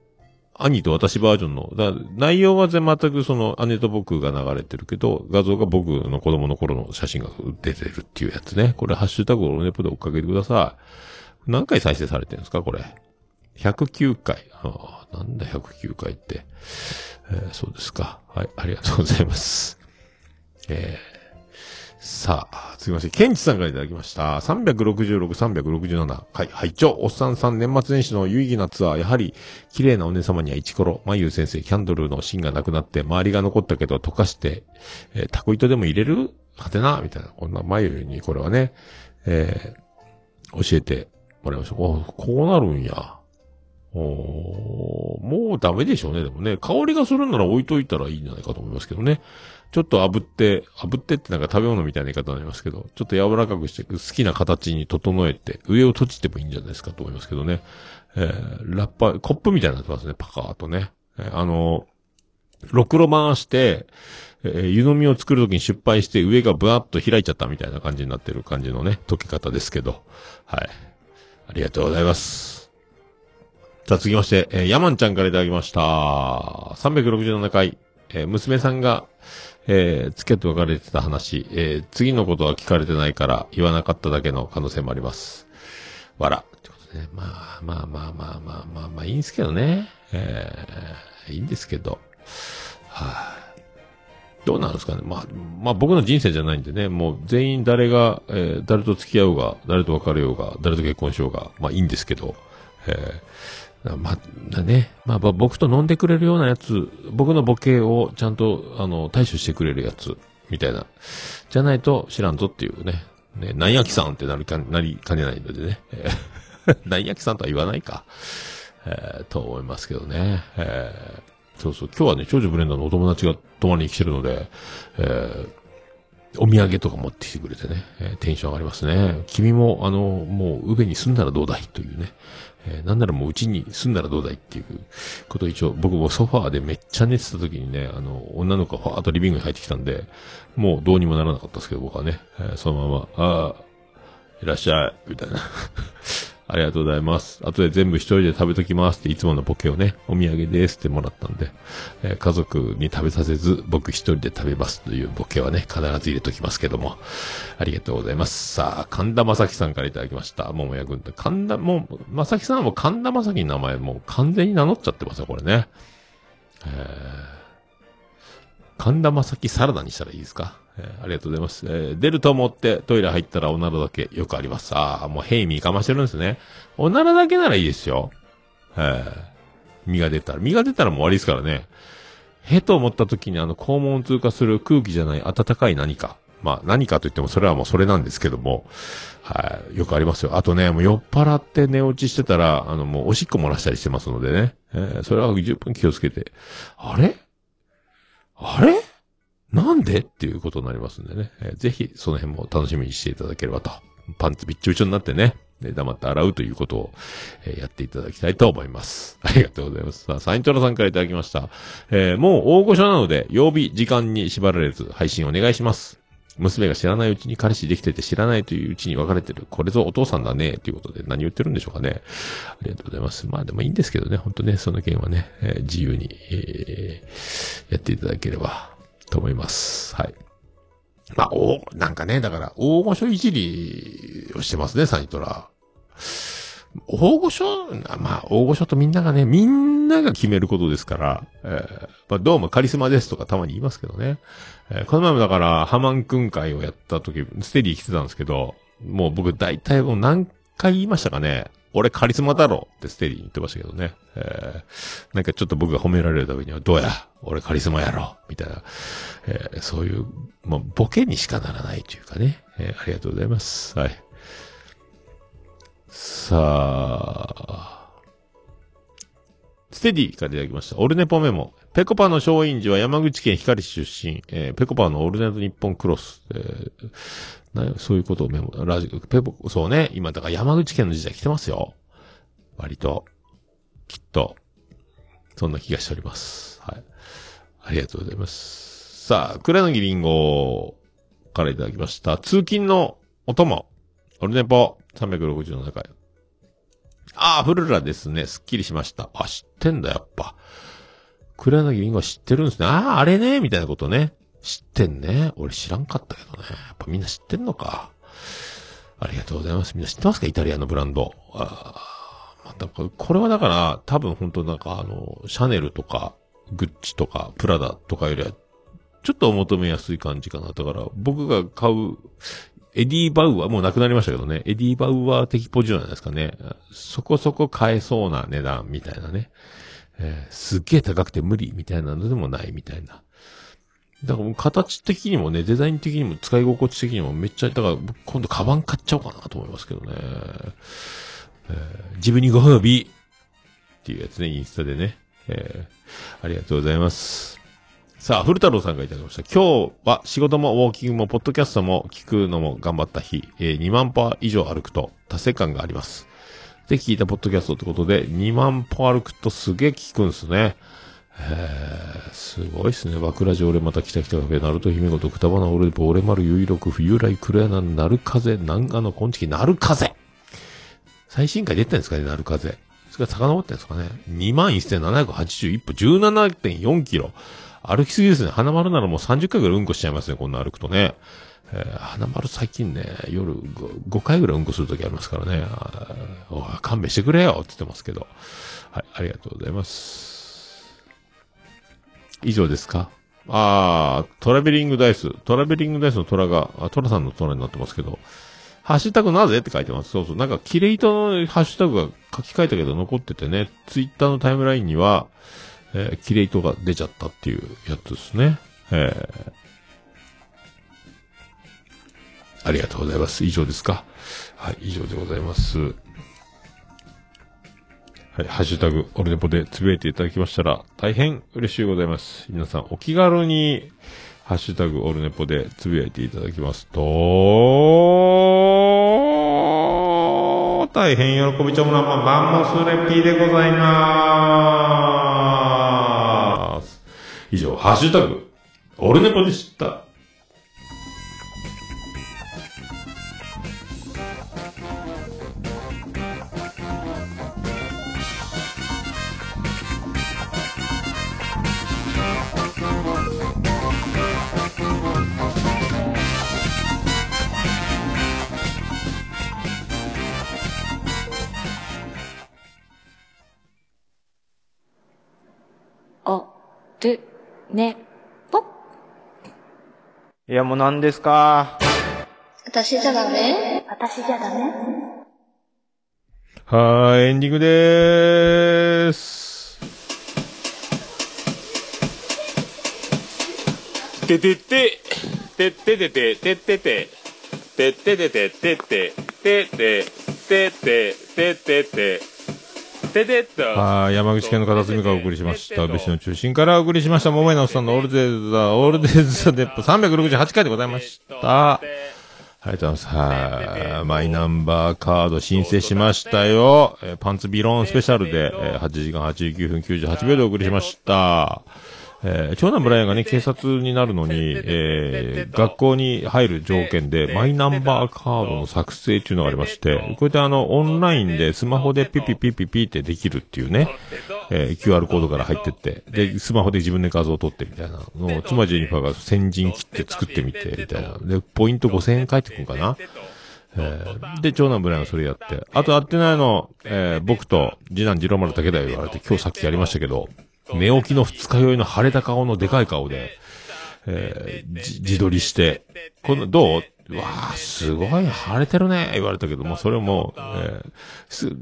兄と私バージョンの、だ内容は全くその姉と僕が流れてるけど、画像が僕の子供の頃の写真が出てるっていうやつね。これハッシュタグオルネポで追っかけてください。何回再生されてるんですかこれ？109回。ああなんだ109回って。えーそうですか。はい、ありがとうございます。えーさあ、すみません。ケンチさんからいただきました。366、367。はい、はい、ちょ、おっさんさん年末年始の有意義なツアー、やはり、綺麗なお姉様にはイチコロ、まゆう先生、キャンドルの芯がなくなって、周りが残ったけど溶かして、えータコ糸でも入れる？はてな？みたいな。こんなまゆにこれはね、えー教えてもらいました。おこうなるんや。おーもうダメでしょうね、でもね。香りがするなら置いといたらいいんじゃないかと思いますけどね。ちょっと炙って、炙ってってなんか食べ物みたいな言い方になりますけど、ちょっと柔らかくして、好きな形に整えて、上を閉じてもいいんじゃないですかと思いますけどね。えー、ラッパー、コップみたいになってますね、パカーとね。えーあのー、ろくろ回して、えー湯飲みを作るときに失敗して上がブワッと開いちゃったみたいな感じになってる感じのね、溶け方ですけど。はい。ありがとうございます。さあ、続きまして、えー、ヤマンちゃんからいただきました。367回、えー娘さんが、えー、付き合って別れてた話、えー、次のことは聞かれてないから言わなかっただけの可能性もあります。わら。ってことでね。まあまあまあまあまあまあまあいいんですけどね。えー、いいんですけど。はい、どうなんですかね。まあ、まあ僕の人生じゃないんでね、もう全員誰が、えー誰と付き合おうが、誰と別れようが、誰と結婚しようが、まあいいんですけど、えーまあ、ね。まあ、僕と飲んでくれるようなやつ、僕のボケをちゃんと、あの、対処してくれるやつ、みたいな。じゃないと知らんぞっていうね。ね、なんやきさんってなりか、なりかねないのでね。え ーなんやきさんとは言わないか。えーと思いますけどね。えーそうそう。今日はね、長女ブレンダーのお友達が泊まりに来てるので、えーお土産とか持ってきてくれてね、えーテンション上がりますね。君も、あの、もう、宇部に住んだらどうだい？というね。えーなんならもううちに住んだらどうだいっていうことを一応、僕もソファーでめっちゃ寝てた時にね、あの、女の子がファーッとリビングに入ってきたんで、もうどうにもならなかったですけど、僕はね、えーそのまま、ああ、いらっしゃい、みたいな。ありがとうございます。後で全部一人で食べときますっていつものボケをね、お土産ですってもらったんで、えー家族に食べさせず、僕一人で食べますというボケはね、必ず入れときますけども。ありがとうございます。さあ、神田正輝さんからいただきました。桃屋軍団。神田、もう、正輝さんはもう神田正輝の名前もう完全に名乗っちゃってますよ、これね。えー神田正輝サラダにしたらいいですか、えーありがとうございます。えー出ると思ってトイレ入ったらおならだけよくあります。ああ、もうヘイミーかましてるんですね。おならだけならいいですよ。えー身が出たら。身が出たらもう終わりですからね。へと思った時にあの肛門を通過する空気じゃない暖かい何か。まあ何かといってもそれはもうそれなんですけども。はい。よくありますよ。あとね、もう酔っ払って寝落ちしてたら、あのもうおしっこ漏らしたりしてますのでね。えーそれは十分気をつけて。あれ？あれ？なんで？っていうことになりますんでね。えーぜひ、その辺も楽しみにしていただければと。パンツびっちょびちょになってね。で黙って洗うということを、えーやっていただきたいと思います。ありがとうございます。さあ、サイントラさんからいただきました。えーもう大御所なので、曜日、時間に縛られず、配信お願いします。娘が知らないうちに彼氏できてて知らないといううちに別れてる。これぞお父さんだね。ということで何言ってるんでしょうかね。ありがとうございます。まあでもいいんですけどね。本当ね、その件はね、えー自由に、えーやっていただければと思います。はい。まあ、お、なんかね、だから、大御所いじりをしてますね、サニトラ。大御所、まあ、大御所とみんながね、みんなが決めることですから、えーまあ、どうもカリスマですとかたまに言いますけどね。えーこの前もだから、ハマンくん会をやった時、ステディ来てたんですけど、もう僕大体もう何回言いましたかね。俺カリスマだろってステリーに言ってましたけどね。えーなんかちょっと僕が褒められるためには、どうや俺カリスマやろみたいな、えーそういう、まあ、ボケにしかならないというかね。えーありがとうございます。はい。さあ、ステディからいただきました。オルネポメモ。ペコパの松陰寺は山口県光市出身。えーペコパのオルネポ日本クロス。えーなそういうことをメモ、ラジオ、ペコ、そうね。今、だから山口県の時代来てますよ。割と。きっと。そんな気がしております。はい。ありがとうございます。さあ、倉柳りんごからいただきました。通勤のお供。オルネポ367回。ああ、フルラですね。すっきりしました。あ、知ってんだ、やっぱ。黒柳りんご知ってるんですね。ああ、あれね、みたいなことね。知ってんね。俺知らんかったけどね。やっぱみんな知ってんのか。ありがとうございます。みんな知ってますか？イタリアのブランド。ああ、また、これはだから、多分本当なんかあの、シャネルとか、グッチとか、プラダとかよりは、ちょっとお求めやすい感じかな。だから、僕が買う、エディ・バウアー、もう亡くなりましたけどね。エディ・バウアー的ポジションじゃないですかね。そこそこ買えそうな値段みたいなね。えーすっげえ高くて無理みたいなのでもないみたいな。だからもう形的にもね、デザイン的にも使い心地的にもめっちゃ、だから今度カバン買っちゃおうかなと思いますけどね。えー自分にご褒美っていうやつね、インスタでね。えーありがとうございます。さあ、古太郎さんがいただきました。今日は仕事もウォーキングもポッドキャストも聞くのも頑張った日、えー2万歩以上歩くと達成感があります。で、聞いたポッドキャストってことで、2万歩歩くとすげえ聞くんですね。へーすごいっすね。枕ラ俺また来た来たカフェ、ナルト姫ごと、くたばな俺、ボーレマル、有力、冬来、黒柳、なる風、南岸の今月、なる風最新回出てんですかね、なる風。それが遡ってんですかね。21,781歩、17.4キロ。歩きすぎですね。花丸ならもう30回ぐらいうんこしちゃいますね、こんな歩くとね。えー花丸最近ね、夜 5, 5回ぐらいうんこするときありますからね。おい勘弁してくれよって言ってますけど。はい、ありがとうございます。以上ですか？あー、トラベリングダイス。トラベリングダイスの虎が、あ、虎さんの虎になってますけど、ハッシュタグなぜって書いてます。そうそう。なんか、キレイトのハッシュタグが書き換えたけど残っててね、ツイッターのタイムラインには、えーキレイトが出ちゃったっていうやつですね。えーありがとうございます。以上ですか？はい、以上でございます。はい、ハッシュタグ、オルネポでつぶやいていただきましたら、大変嬉しいございます。皆さん、お気軽に、ハッシュタグ、オルネポでつぶやいていただきますと、大変喜びちょもなま、マンモスレッピーでございます。以上、ハッシュタグ、オルネポでした。
ね、ぽ。
いや、もう何ですか？
私じゃダメ？
私じゃダメ？
はーい、エンディングでーす。
ててて、てっててて、てってて、てっててて、てって、てって、てって、てってて、ててっと。
はい、山口県の片隅からお送りしました。宇部市の中心からお送りしました。桃井のおっさんのオールデイズ・ザ・オールデイズ・ザ・デップ368回でございました。ありがとうございます。はい。マイナンバーカード申請しましたよ。えーパンツビロンスペシャルで、えー8時間89分98秒でお送りしました。えー長男ブライアンがね、警察になるのに、えー学校に入る条件で、マイナンバーカードの作成っていうのがありまして、こうやってあの、オンラインでスマホでピピピピピってできるっていうね、えー QR コードから入ってって、で、スマホで自分で画像を撮ってみたいなのを、妻ジェニファーが先陣切って作ってみて、みたいな。で、ポイント5000円返ってくるんかな？えーで、長男ブライアンがそれやって。あと会ってないの、えー僕と次男次郎丸だけだよ言われて、今日さっきやりましたけど、寝起きの二日酔いの腫れた顔のでかい顔で、えー自撮りして、この、どう？わあ、すごい。腫れてるね。言われたけども、それも、えーす、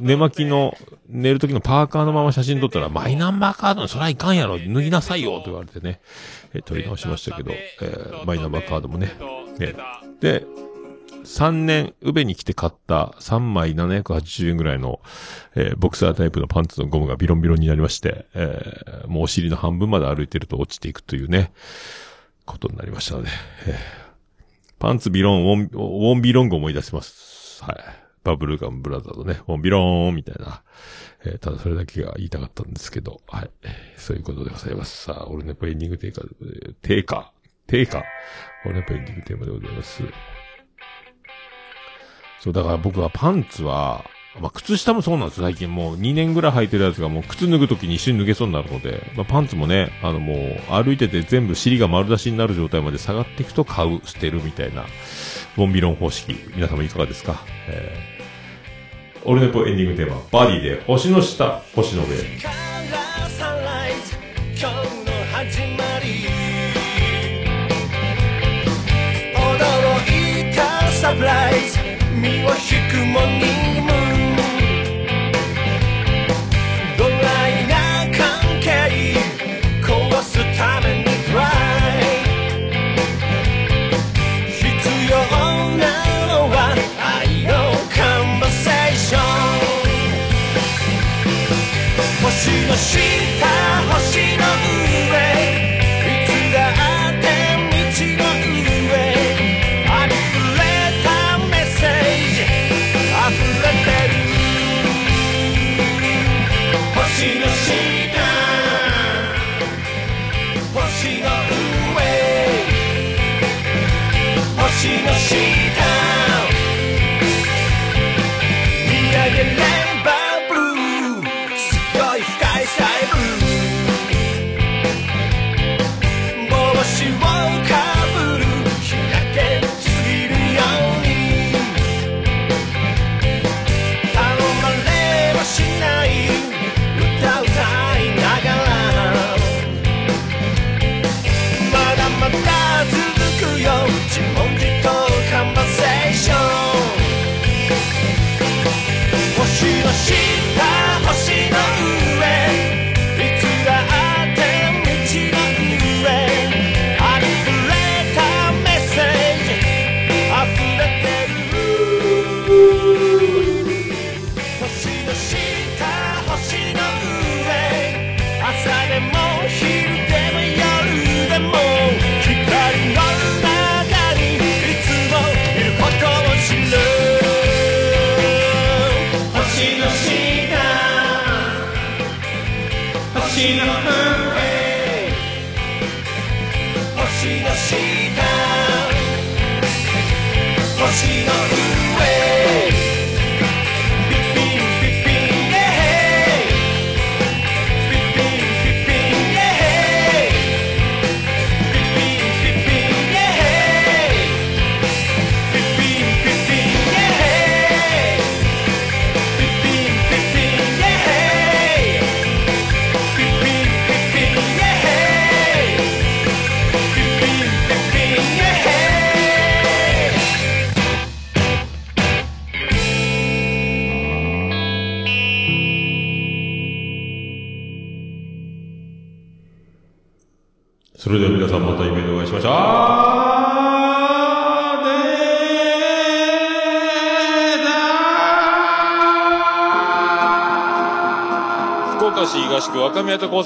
寝巻きの、寝る時のパーカーのまま写真撮ったら、マイナンバーカードのそらいかんやろ。脱ぎなさいよ。と言われてね、えー撮り直しましたけど、えーマイナンバーカードもね、ね。で、3年、宇部に来て買った3枚780円ぐらいの、えーボクサータイプのパンツのゴムがビロンビロンになりまして、えーもうお尻の半分まで歩いてると落ちていくというね、ことになりましたので、えーパンツビロン、ウォン、ウォンビロング思い出します。はい。バブルガンブラザーのね、ウォンビローンみたいな。えーただそれだけが言いたかったんですけど、はい。そういうことでございます。さあ、オルネポエンディングテーカー、テーカー、テーカー、オルネポエンディングテーマでございます。そう、だから僕はパンツは、まあ、靴下もそうなんです。最近もう2年ぐらい履いてるやつがもう靴脱ぐときに一瞬脱げそうになるので、まあ、パンツもね、あのもう歩いてて全部尻が丸出しになる状態まで下がっていくと買う、捨てるみたいな、ボンビロン方式、皆様いかがですか？えー、オルネポエンディングテーマ、バディで星の下、星の上。
身を引くモーニングムーンドライな関係壊すためにトライ必要なのは愛のカンバセーション星の下星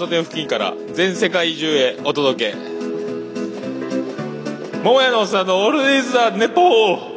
点付近から全世界中へお届け。桃屋のおっさんのオールディーズ・ザ・ネポー。